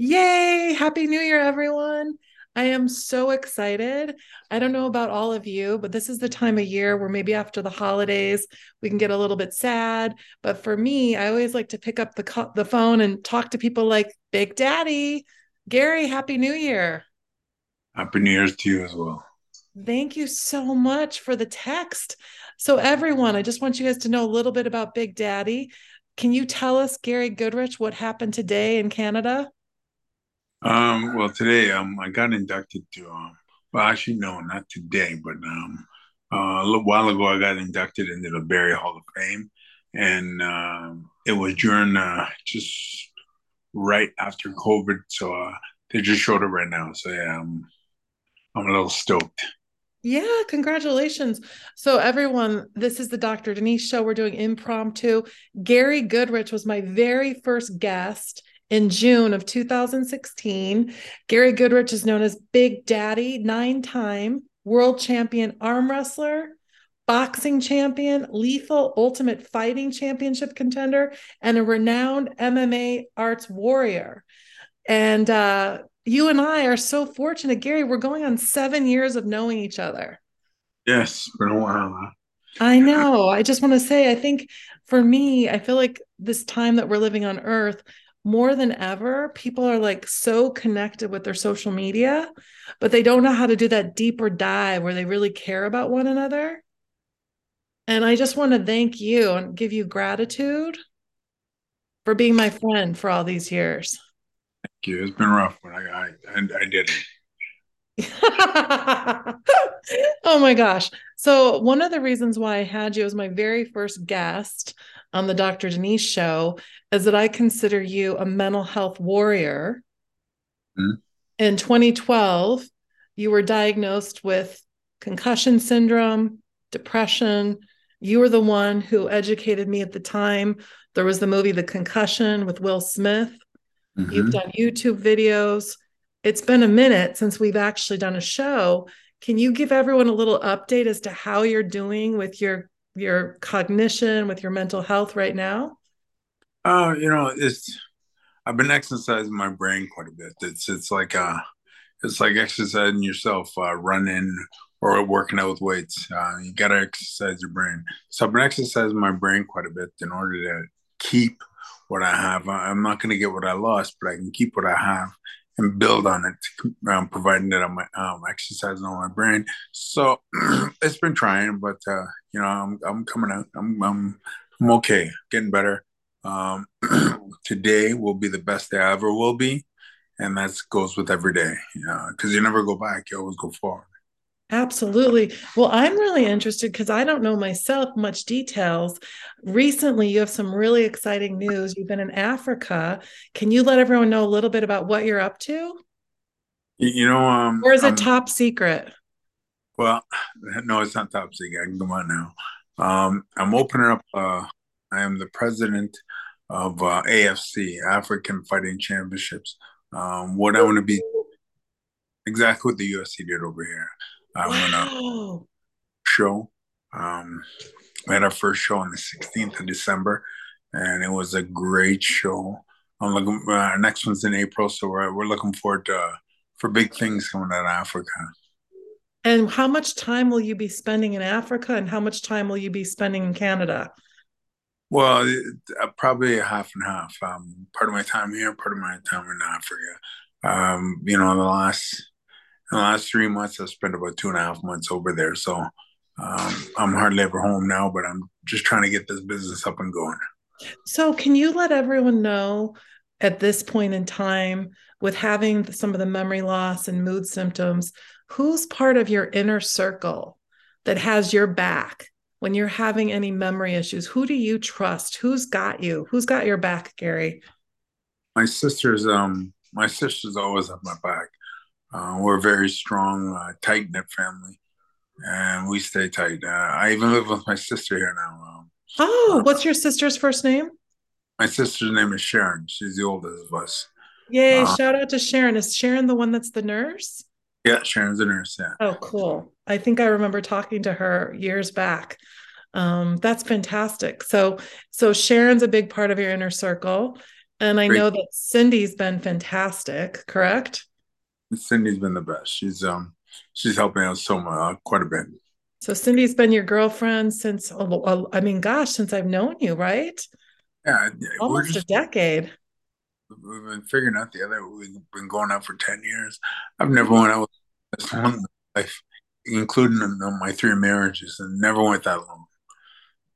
Yay! Happy New Year, everyone. I am so excited. I don't know about all of you, but this is the time of year where maybe after the holidays we can get a little bit sad. But for me, I always like to pick up the co- the phone and talk to people like Big Daddy. Gary, Happy New Year. Happy New Year to you as well. Thank you so much for the text. So, everyone, I just want you guys to know a little bit about Big Daddy. Can you tell us, Gary Goodridge, what happened today in Canada? Um, well, today um, I got inducted to, um, well, actually, no, not today, but um, uh, a little while ago, I got inducted into the Barrie Hall of Fame. And um, it was during uh, just right after COVID. So uh, they just showed it right now. So yeah, I'm, I'm a little stoked. Yeah, congratulations. So, everyone, this is the Dr. Denise show. We're doing impromptu. Gary Goodridge was my very first guest in June of 2016. Gary Goodridge is known as Big Daddy, nine time world champion arm wrestler, boxing champion, lethal ultimate fighting championship contender, and a renowned MMA arts warrior. And uh, you and I are so fortunate, Gary. We're going on seven years of knowing each other. Yes, been a while. I know. I just want to say, I think for me, I feel like this time that we're living on earth, more than ever, people are like so connected with their social media, but they don't know how to do that deeper dive where they really care about one another. And I just want to thank you and give you gratitude for being my friend for all these years. Thank you. It's been rough, but I I, I did it. oh my gosh. So, one of the reasons why I had you as my very first guest on the Dr. Denise show is that I consider you a mental health warrior. Mm-hmm. In 2012, you were diagnosed with concussion syndrome, depression. You were the one who educated me at the time. There was the movie The Concussion with Will Smith. Mm-hmm. You've done YouTube videos. It's been a minute since we've actually done a show. Can you give everyone a little update as to how you're doing with your your cognition, with your mental health right now? Uh, you know, it's I've been exercising my brain quite a bit. It's it's like uh it's like exercising yourself, uh, running or working out with weights. Uh, you gotta exercise your brain. So I've been exercising my brain quite a bit in order to keep what I have. I'm not gonna get what I lost, but I can keep what I have and build on it, um, providing that I'm um, exercising on my brain. So it's been trying, but uh, you know, I'm I'm coming out. I'm I'm I'm okay, getting better. Um, today will be the best day I ever will be, and that goes with every day. Because you never go back; you always go forward. Absolutely. Well, I'm really interested because I don't know myself much details. Recently, you have some really exciting news. You've been in Africa. Can you let everyone know a little bit about what you're up to? You know, um, or is it um, top secret? Well, no, it's not top secret. I can come on now. Um, I'm opening up. Uh, I am the president of uh, AFC African Fighting Championships. Um, what I want to be exactly what the UFC did over here. I wow. went a show. Um, we had our first show on the 16th of December, and it was a great show. I'm looking. Uh, our next one's in April, so we're we're looking forward to uh, for big things coming out of Africa. And how much time will you be spending in Africa, and how much time will you be spending in Canada? Well, uh, probably a half and half. Um, part of my time here, part of my time in Africa. Um, you know, the last the last three months, I've spent about two and a half months over there. So um, I'm hardly ever home now, but I'm just trying to get this business up and going. So, can you let everyone know at this point in time, with having some of the memory loss and mood symptoms, who's part of your inner circle that has your back when you're having any memory issues? Who do you trust? Who's got you? Who's got your back, Gary? My sisters, um, my sisters always have my back. Uh, we're a very strong, uh, tight knit family, and we stay tight. Uh, I even live with my sister here now. Um, oh, what's your sister's first name? My sister's name is Sharon. She's the oldest of us. Yay! Uh, shout out to Sharon. Is Sharon the one that's the nurse? Yeah, Sharon's the nurse. Yeah. Oh, cool. I think I remember talking to her years back. Um, that's fantastic. So, so Sharon's a big part of your inner circle. And I Great. know that Cindy's been fantastic, correct? Cindy's been the best. She's um she's helping out so much, uh, quite a bit. So Cindy's been your girlfriend since I mean, gosh, since I've known you, right? Yeah, almost just, a decade. We've been figuring out the other. We've been going out for ten years. I've never went out with this long life, including my three marriages, and never went that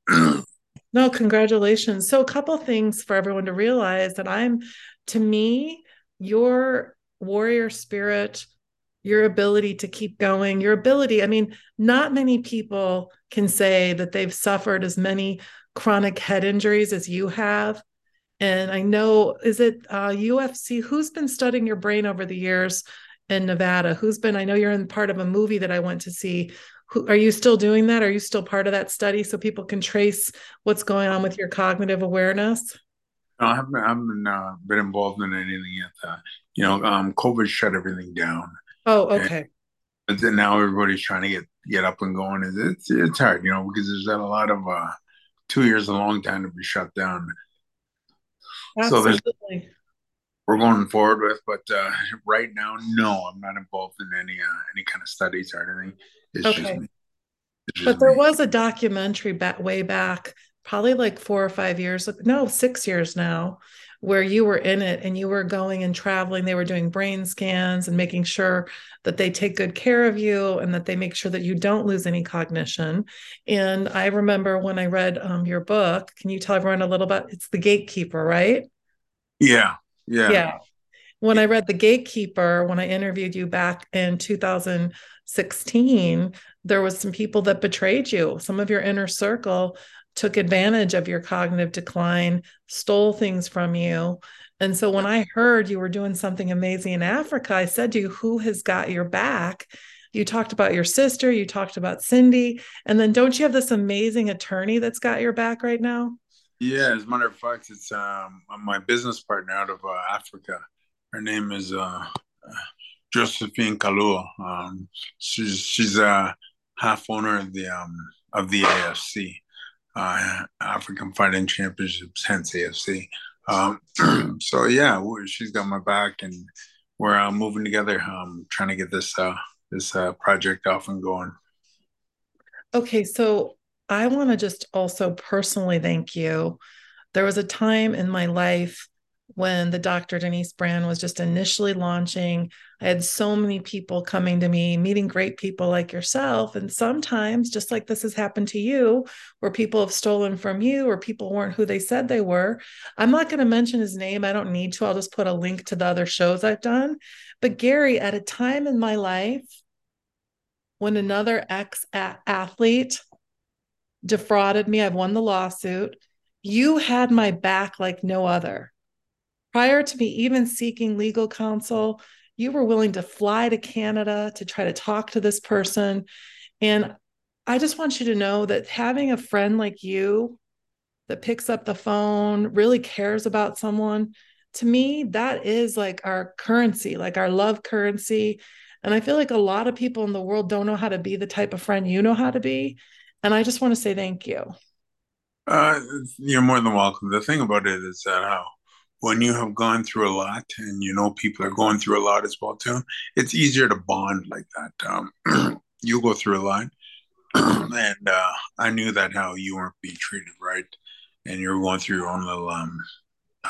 long. no, congratulations. So, a couple things for everyone to realize that I'm, to me, your warrior spirit your ability to keep going, your ability. I mean, not many people can say that they've suffered as many chronic head injuries as you have. And I know, is it uh, UFC? Who's been studying your brain over the years in Nevada? Who's been, I know you're in part of a movie that I went to see. Who, are you still doing that? Are you still part of that study so people can trace what's going on with your cognitive awareness? No, I haven't, I haven't uh, been involved in anything yet. Uh, you know, um, COVID shut everything down. Oh, okay. but then now everybody's trying to get get up and going. It's it's hard, you know, because there's been a lot of uh, two years a long time to be shut down. Absolutely. So we're going forward with, but uh, right now, no, I'm not involved in any uh, any kind of studies or anything. It's okay. just me. Just but there me. was a documentary back way back, probably like four or five years, no, six years now, where you were in it and you were going and traveling. They were doing brain scans and making sure that they take good care of you and that they make sure that you don't lose any cognition. And i remember when i read um, your book can you tell everyone a little bit it's the gatekeeper right? Yeah yeah. Yeah. When i read the gatekeeper when i interviewed you back in 2016 there was some people that betrayed you some of your inner circle took advantage of your cognitive decline, stole things from you. And so when I heard you were doing something amazing in Africa, I said to you, Who has got your back? You talked about your sister, you talked about Cindy. And then don't you have this amazing attorney that's got your back right now? Yeah, as a matter of fact, it's um, my business partner out of uh, Africa. Her name is uh, Josephine Kalua. Um, she's she's a half owner of the um, of the AFC uh, African Fighting Championships, hence AFC. Um, so yeah, she's got my back, and we're uh, moving together, um, trying to get this uh, this uh, project off and going. Okay, so I want to just also personally thank you. There was a time in my life when the Dr. Denise brand was just initially launching. I had so many people coming to me, meeting great people like yourself. And sometimes, just like this has happened to you, where people have stolen from you or people weren't who they said they were. I'm not going to mention his name. I don't need to. I'll just put a link to the other shows I've done. But Gary, at a time in my life when another ex athlete defrauded me, I've won the lawsuit. You had my back like no other Prior to me even seeking legal counsel, you were willing to fly to Canada to try to talk to this person. And I just want you to know that having a friend like you that picks up the phone, really cares about someone, to me, that is like our currency, like our love currency. And I feel like a lot of people in the world don't know how to be the type of friend you know how to be. And I just want to say thank you. Uh, you're more than welcome. The thing about it is that how when you have gone through a lot and you know people are going through a lot as well too, it's easier to bond like that. Um, you go through a lot, and uh, I knew that how you weren't being treated right, and you're going through your own little um,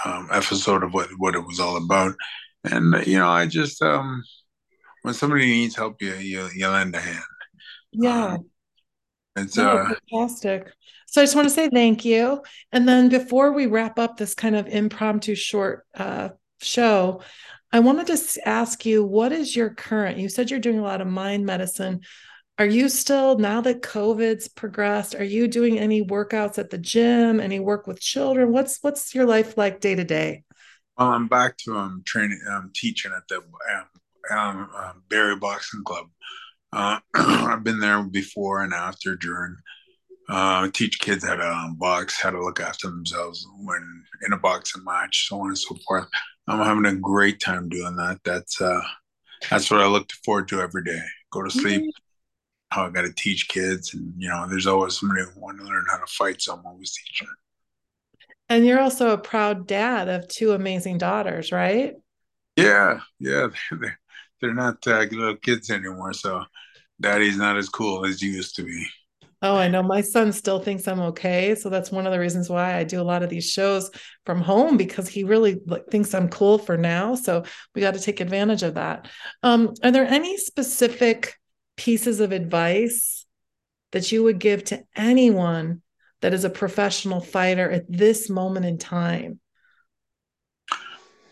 um, episode of what what it was all about. And uh, you know, I just um, when somebody needs help, you you, you lend a hand. Yeah, um, it's no, uh, fantastic. So I just want to say thank you. And then before we wrap up this kind of impromptu short uh, show, I wanted to ask you what is your current? You said you're doing a lot of mind medicine. Are you still, now that COVID's progressed, are you doing any workouts at the gym, any work with children? What's what's your life like day to day? Well, I'm back to um training, um teaching at the um, um, um Barrie Boxing Club. Uh, I've been there before and after, during uh, teach kids how to um, box, how to look after themselves when in a boxing match, so on and so forth. I'm having a great time doing that. That's uh, that's what I look forward to every day. Go to sleep. Mm-hmm. How I got to teach kids, and you know, there's always somebody who want to learn how to fight, so I'm always teaching. And you're also a proud dad of two amazing daughters, right? Yeah, yeah, they're, they're not uh, little kids anymore, so daddy's not as cool as he used to be. Oh, I know. My son still thinks I'm okay. So that's one of the reasons why I do a lot of these shows from home because he really thinks I'm cool for now. So we got to take advantage of that. Um, are there any specific pieces of advice that you would give to anyone that is a professional fighter at this moment in time?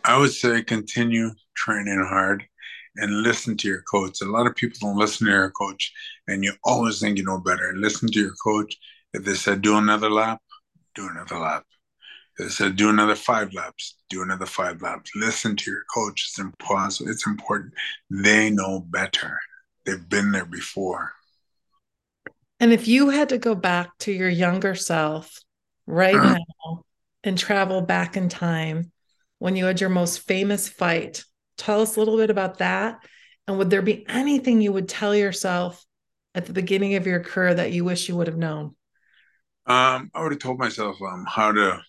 I would say continue training hard and listen to your coach. A lot of people don't listen to their coach, and you always think you know better. Listen to your coach. If they said do another lap, do another lap. If they said do another five laps, do another five laps. Listen to your coach. It's important. It's important. They know better. They've been there before. And if you had to go back to your younger self right uh-huh. now and travel back in time when you had your most famous fight, Tell us a little bit about that. And would there be anything you would tell yourself at the beginning of your career that you wish you would have known? Um, I would have told myself um, how to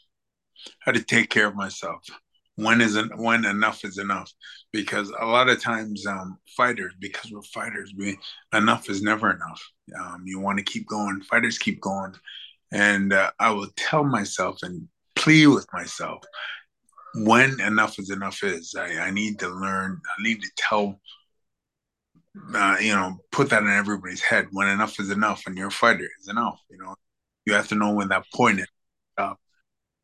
how to take care of myself. When is en- when enough is enough? Because a lot of times, um, fighters, because we're fighters, we enough is never enough. Um, you want to keep going. Fighters keep going, and uh, I will tell myself and plead with myself when enough is enough is. I, I need to learn, I need to tell, uh, you know, put that in everybody's head. When enough is enough, and you're a fighter, is enough. You know, you have to know when that point is. Uh,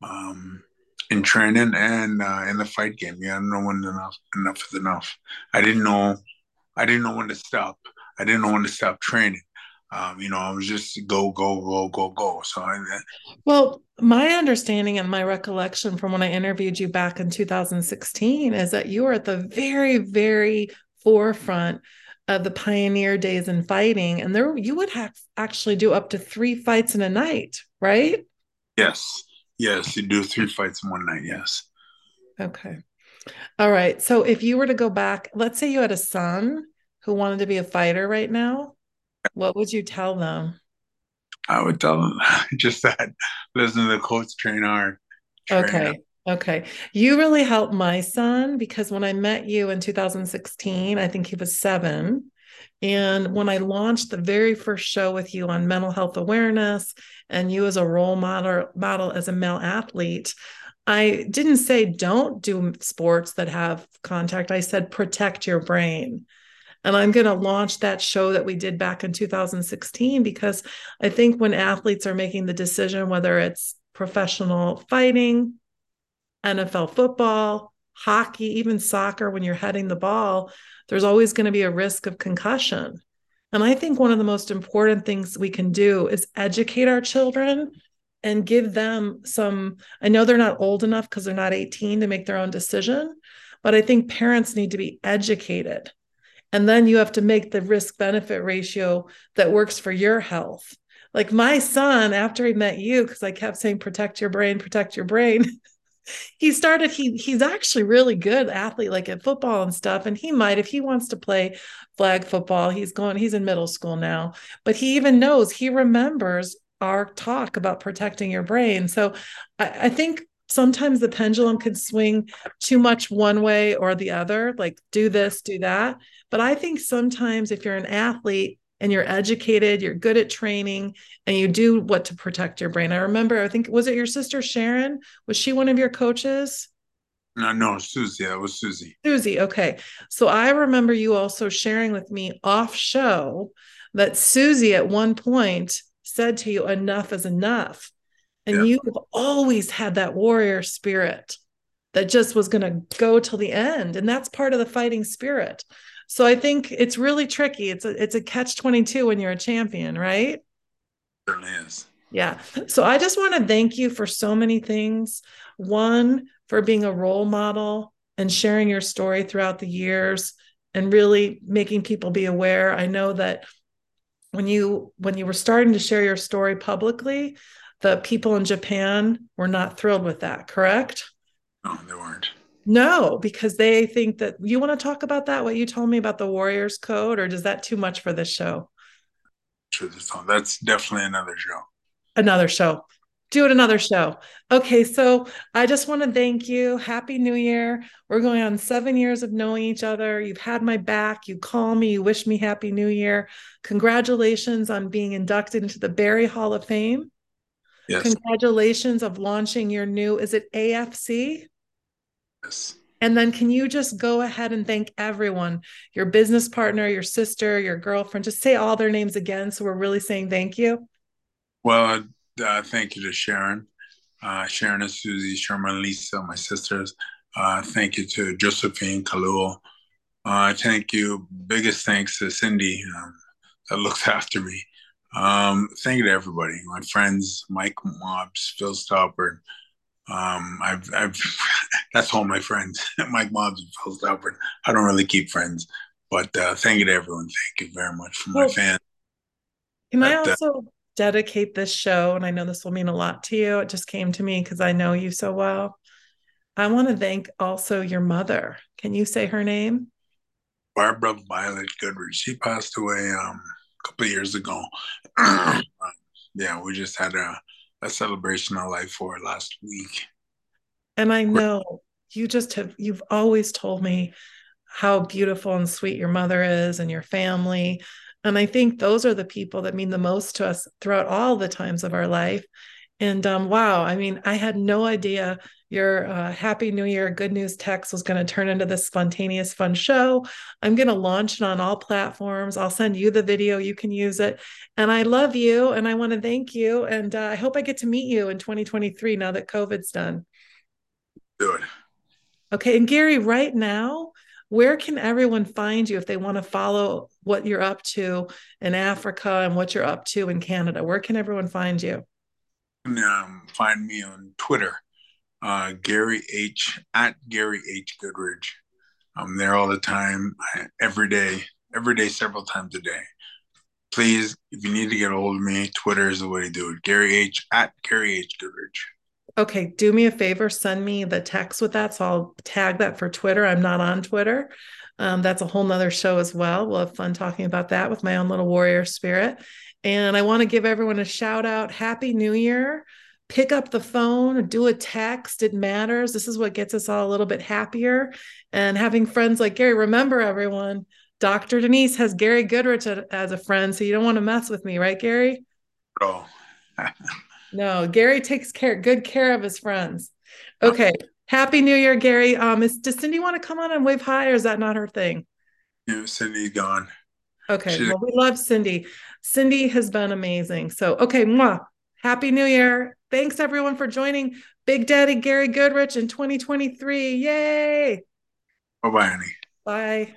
um, in training and uh, in the fight game, you have to know when enough enough is enough. I didn't know, I didn't know when to stop. I didn't know when to stop training um, you know, I was just go, go, go, go, go. So I, well, my understanding and my recollection from when I interviewed you back in 2016 is that you were at the very, very forefront of the pioneer days in fighting, and there you would have actually do up to three fights in a night, right? Yes, yes, you do three fights in one night. Yes. Okay. All right. So if you were to go back, let's say you had a son who wanted to be a fighter right now what would you tell them? I would tell them just that listen to the coach, train hard. Train okay. Hard. Okay. You really helped my son because when I met you in 2016, I think he was seven. And when I launched the very first show with you on mental health awareness and you as a role model, model as a male athlete, I didn't say don't do sports that have contact. I said protect your brain. And I'm going to launch that show that we did back in 2016 because I think when athletes are making the decision, whether it's professional fighting, NFL football, hockey, even soccer, when you're heading the ball, there's always going to be a risk of concussion. And I think one of the most important things we can do is educate our children and give them some. I know they're not old enough because they're not 18 to make their own decision, but I think parents need to be educated and then you have to make the risk benefit ratio that works for your health. Like my son, after he met you, because I kept saying, protect your brain, protect your brain. he started, he he's actually really good athlete, like at football and stuff. And he might, if he wants to play flag football, he's going, he's in middle school now, but he even knows, he remembers our talk about protecting your brain. So I, I think sometimes the pendulum can swing too much one way or the other, like do this, do that. But I think sometimes if you're an athlete and you're educated, you're good at training, and you do what to protect your brain. I remember, I think, was it your sister Sharon? Was she one of your coaches? No, no, Susie. That was Susie. Susie. Okay. So I remember you also sharing with me off show that Susie at one point said to you, enough is enough. And yeah. you've always had that warrior spirit that just was going to go till the end. And that's part of the fighting spirit. So I think it's really tricky. It's a it's a catch 22 when you're a champion, right? certainly is. Yeah. So I just want to thank you for so many things. One, for being a role model and sharing your story throughout the years and really making people be aware. I know that when you when you were starting to share your story publicly, the people in Japan were not thrilled with that, correct? No, they weren't. No, because they think that you want to talk about that, what you told me about the Warriors Code, or does that too much for this show? Sure, that's definitely another show. Another show. do it another show. Okay, so I just want to thank you. Happy New Year. We're going on seven years of knowing each other. You've had my back. You call me, you wish me Happy New Year. Congratulations on being inducted into the Barrie Hall of Fame. Yes. Congratulations of launching your new, is it AFC? Yes. And then can you just go ahead and thank everyone, your business partner, your sister, your girlfriend, just say all their names again. So we're really saying thank you. Well, uh, thank you to Sharon, uh, Sharon and Susie, Sherman, Lisa, my sisters. Uh, thank you to Josephine Kalul. Uh, thank you. Biggest thanks to Cindy um, that looks after me. Um, thank you to everybody, my friends, Mike Mobs, Phil Stoppard. Um, I've, I've, that's all my friends, Mike Mobs and Phil Stoppard. I don't really keep friends, but uh, thank you to everyone. Thank you very much for my well, fans. Can I uh, also dedicate this show, and I know this will mean a lot to you. It just came to me because I know you so well. I want to thank also your mother. Can you say her name? Barbara Violet Goodridge. She passed away um, a couple years ago. yeah, we just had a, a celebration of life for last week. And I know you just have, you've always told me how beautiful and sweet your mother is and your family. And I think those are the people that mean the most to us throughout all the times of our life. And um, wow, I mean, I had no idea your uh, Happy New Year Good News text was going to turn into this spontaneous, fun show. I'm going to launch it on all platforms. I'll send you the video. You can use it. And I love you and I want to thank you. And uh, I hope I get to meet you in 2023 now that COVID's done. Do it. Okay. And Gary, right now, where can everyone find you if they want to follow what you're up to in Africa and what you're up to in Canada? Where can everyone find you? Um, find me on Twitter, uh, Gary H at Gary H Goodridge. I'm there all the time, every day, every day, several times a day. Please, if you need to get a hold of me, Twitter is the way to do it. Gary H at Gary H Goodridge. Okay, do me a favor, send me the text with that. So I'll tag that for Twitter. I'm not on Twitter. Um, that's a whole nother show as well. We'll have fun talking about that with my own little warrior spirit. And I want to give everyone a shout out. Happy New Year. Pick up the phone, do a text. It matters. This is what gets us all a little bit happier. And having friends like Gary, remember everyone, Dr. Denise has Gary Goodridge as a friend. So you don't want to mess with me, right, Gary? Oh. No, Gary takes care, good care of his friends. Okay. Happy New Year, Gary. Um, is does Cindy want to come on and wave hi, or is that not her thing? Yeah, Cindy's gone. Okay. She's- well, we love Cindy. Cindy has been amazing. So, okay, mwah. Happy New Year. Thanks everyone for joining Big Daddy Gary Goodridge in 2023. Yay. Bye bye, honey. Bye.